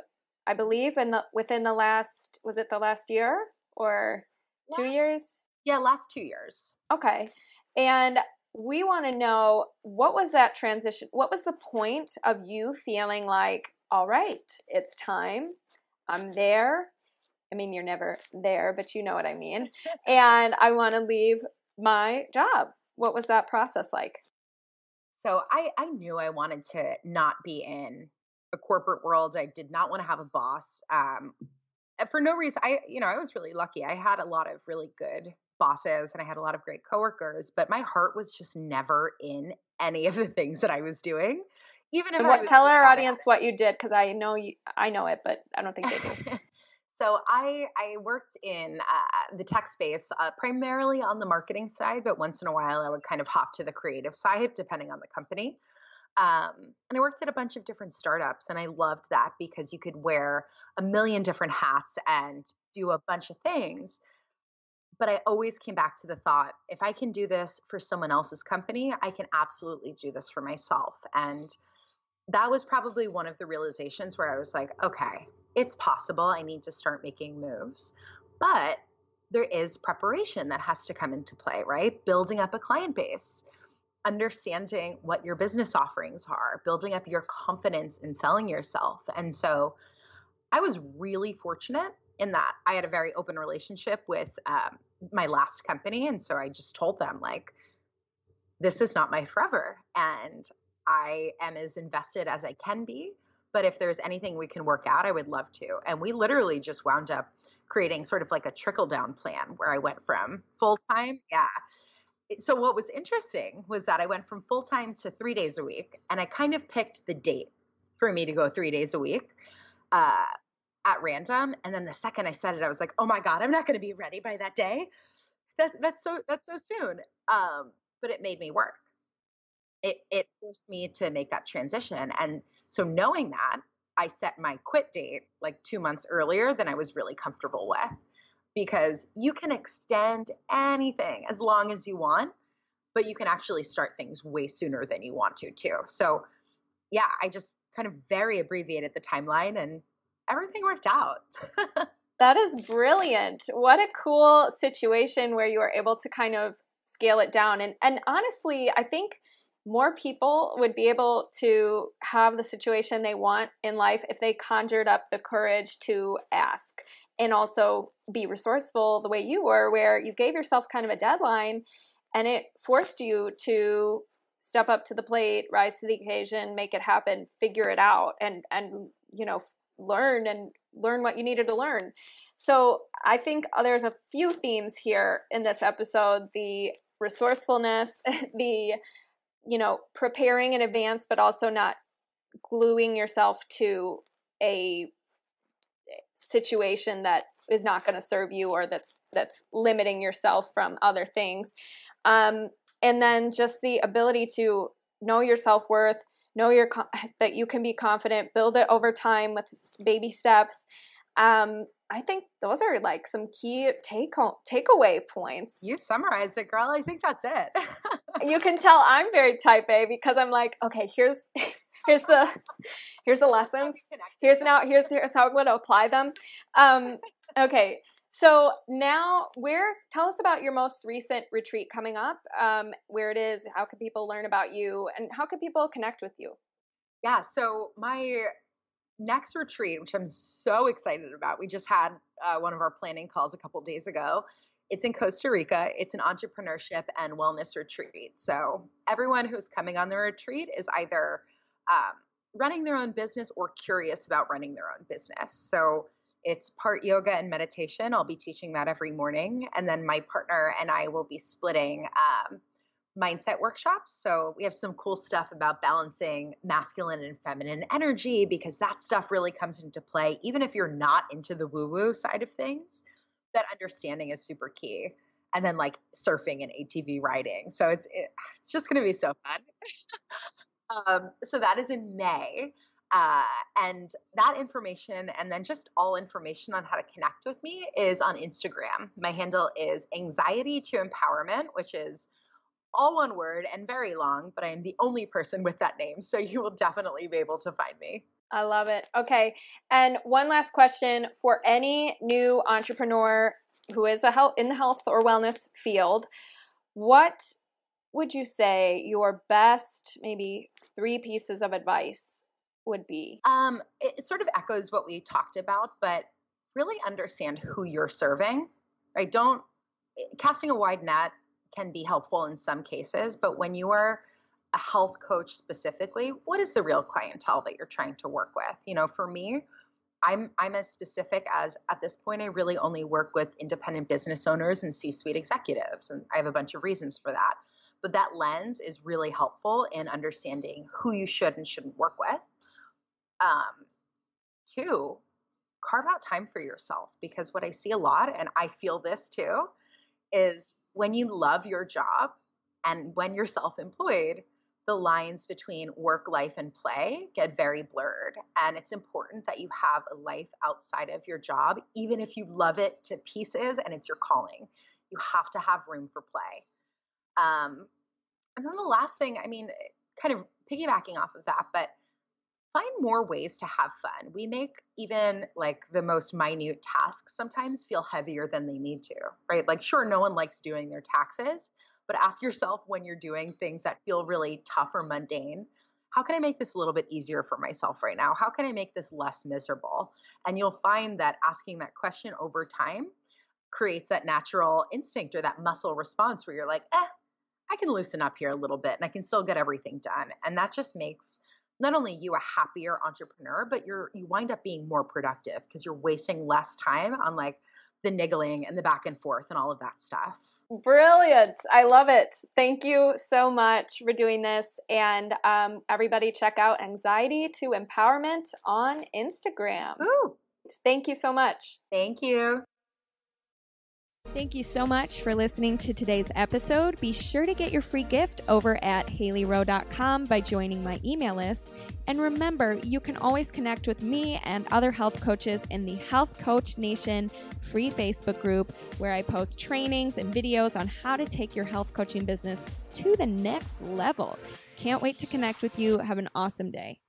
I believe, in the within the last was it the last year or last, two years? Yeah, last two years. Okay, and we want to know what was that transition? What was the point of you feeling like, all right, it's time. I'm there. I mean, you're never there, but you know what I mean. and I want to leave my job. What was that process like? So I, I knew I wanted to not be in a corporate world. I did not want to have a boss. Um, for no reason. I, you know, I was really lucky. I had a lot of really good bosses and I had a lot of great coworkers, but my heart was just never in any of the things that I was doing. Even if what, tell our audience what you did because I know you, I know it, but I don't think they do. So I I worked in uh, the tech space uh, primarily on the marketing side, but once in a while I would kind of hop to the creative side depending on the company. Um, and I worked at a bunch of different startups, and I loved that because you could wear a million different hats and do a bunch of things. But I always came back to the thought if I can do this for someone else's company, I can absolutely do this for myself. And that was probably one of the realizations where I was like, okay, it's possible I need to start making moves. But there is preparation that has to come into play, right? Building up a client base, understanding what your business offerings are, building up your confidence in selling yourself. And so I was really fortunate in that I had a very open relationship with um, my last company. And so I just told them, like, this is not my forever. And I am as invested as I can be but if there's anything we can work out, I would love to. And we literally just wound up creating sort of like a trickle down plan where I went from full time, yeah. So what was interesting was that I went from full time to three days a week, and I kind of picked the date for me to go three days a week uh, at random. And then the second I said it, I was like, "Oh my god, I'm not going to be ready by that day. That that's so that's so soon." Um, but it made me work. It it forced me to make that transition, and so knowing that, I set my quit date like two months earlier than I was really comfortable with because you can extend anything as long as you want, but you can actually start things way sooner than you want to, too. So, yeah, I just kind of very abbreviated the timeline and everything worked out. that is brilliant. What a cool situation where you were able to kind of scale it down. And and honestly, I think more people would be able to have the situation they want in life if they conjured up the courage to ask and also be resourceful the way you were, where you gave yourself kind of a deadline and it forced you to step up to the plate, rise to the occasion, make it happen, figure it out, and and you know learn and learn what you needed to learn. So I think there's a few themes here in this episode: the resourcefulness, the you know, preparing in advance, but also not gluing yourself to a situation that is not going to serve you or that's that's limiting yourself from other things um, and then just the ability to know your self-worth know your that you can be confident build it over time with baby steps um, I think those are like some key take home takeaway points. You summarized it, girl. I think that's it. you can tell I'm very type A because I'm like, okay, here's here's the here's the lessons. Here's now here's here's how I'm going to apply them. Um, okay, so now where tell us about your most recent retreat coming up. Um, where it is, how can people learn about you, and how can people connect with you? Yeah, so my next retreat, which I'm so excited about, we just had uh, one of our planning calls a couple days ago. It's in Costa Rica. It's an entrepreneurship and wellness retreat. So everyone who's coming on the retreat is either um, running their own business or curious about running their own business. So It's part yoga and meditation. I'll be teaching that every morning. And then my partner and I will be splitting um, mindset workshops. So we have some cool stuff about balancing masculine and feminine energy because that stuff really comes into play. Even if you're not into the woo woo side of things, that understanding is super key. And then like surfing and ATV riding. So it's it, it's just going to be so fun. um, so that is in May. Uh, and that information, and then just all information on how to connect with me, is on Instagram. My handle is anxiety to empowerment, which is all one word and very long, but I am the only person with that name. So you will definitely be able to find me. I love it. Okay. And one last question for any new entrepreneur who is a health in the health or wellness field, what would you say your best maybe three pieces of advice would be? Um, it sort of echoes what we talked about, but really understand who you're serving. Right? Don't eh, casting a wide net can be helpful in some cases, but when you are a health coach specifically, what is the real clientele that you're trying to work with? You know, for me, I'm I'm as specific as at this point I really only work with independent business owners and C-suite executives and I have a bunch of reasons for that. But that lens is really helpful in understanding who you should and shouldn't work with. Um, two, carve out time for yourself because what I see a lot and I feel this too is when you love your job and when you're self-employed, the lines between work life and play get very blurred. And it's important that you have a life outside of your job even if you love it to pieces and it's your calling. You have to have room for play. Um, and then the last thing i mean kind of piggybacking off of that but find more ways to have fun. We make even like the most minute tasks sometimes feel heavier than they need to right? Like sure no one likes doing their taxes but ask yourself when you're doing things that feel really tough or mundane how can I make this a little bit easier for myself right now? How can I make this less miserable? And you'll find that asking that question over time creates that natural instinct or that muscle response where you're like, eh, I can loosen up here a little bit and I can still get everything done. And that just makes not only you a happier entrepreneur, but you're you wind up being more productive because you're wasting less time on like the niggling and the back and forth and all of that stuff. Brilliant. I love it. Thank you so much for doing this. And um, everybody, check out Anxiety to Empowerment on Instagram. Ooh. Thank you so much. Thank you. Thank you so much for listening to today's episode. Be sure to get your free gift over at haleyrowe.com by joining my email list. And remember, you can always connect with me and other health coaches in the Health Coach Nation free Facebook group, where I post trainings and videos on how to take your health coaching business to the next level. Can't wait to connect with you. Have an awesome day.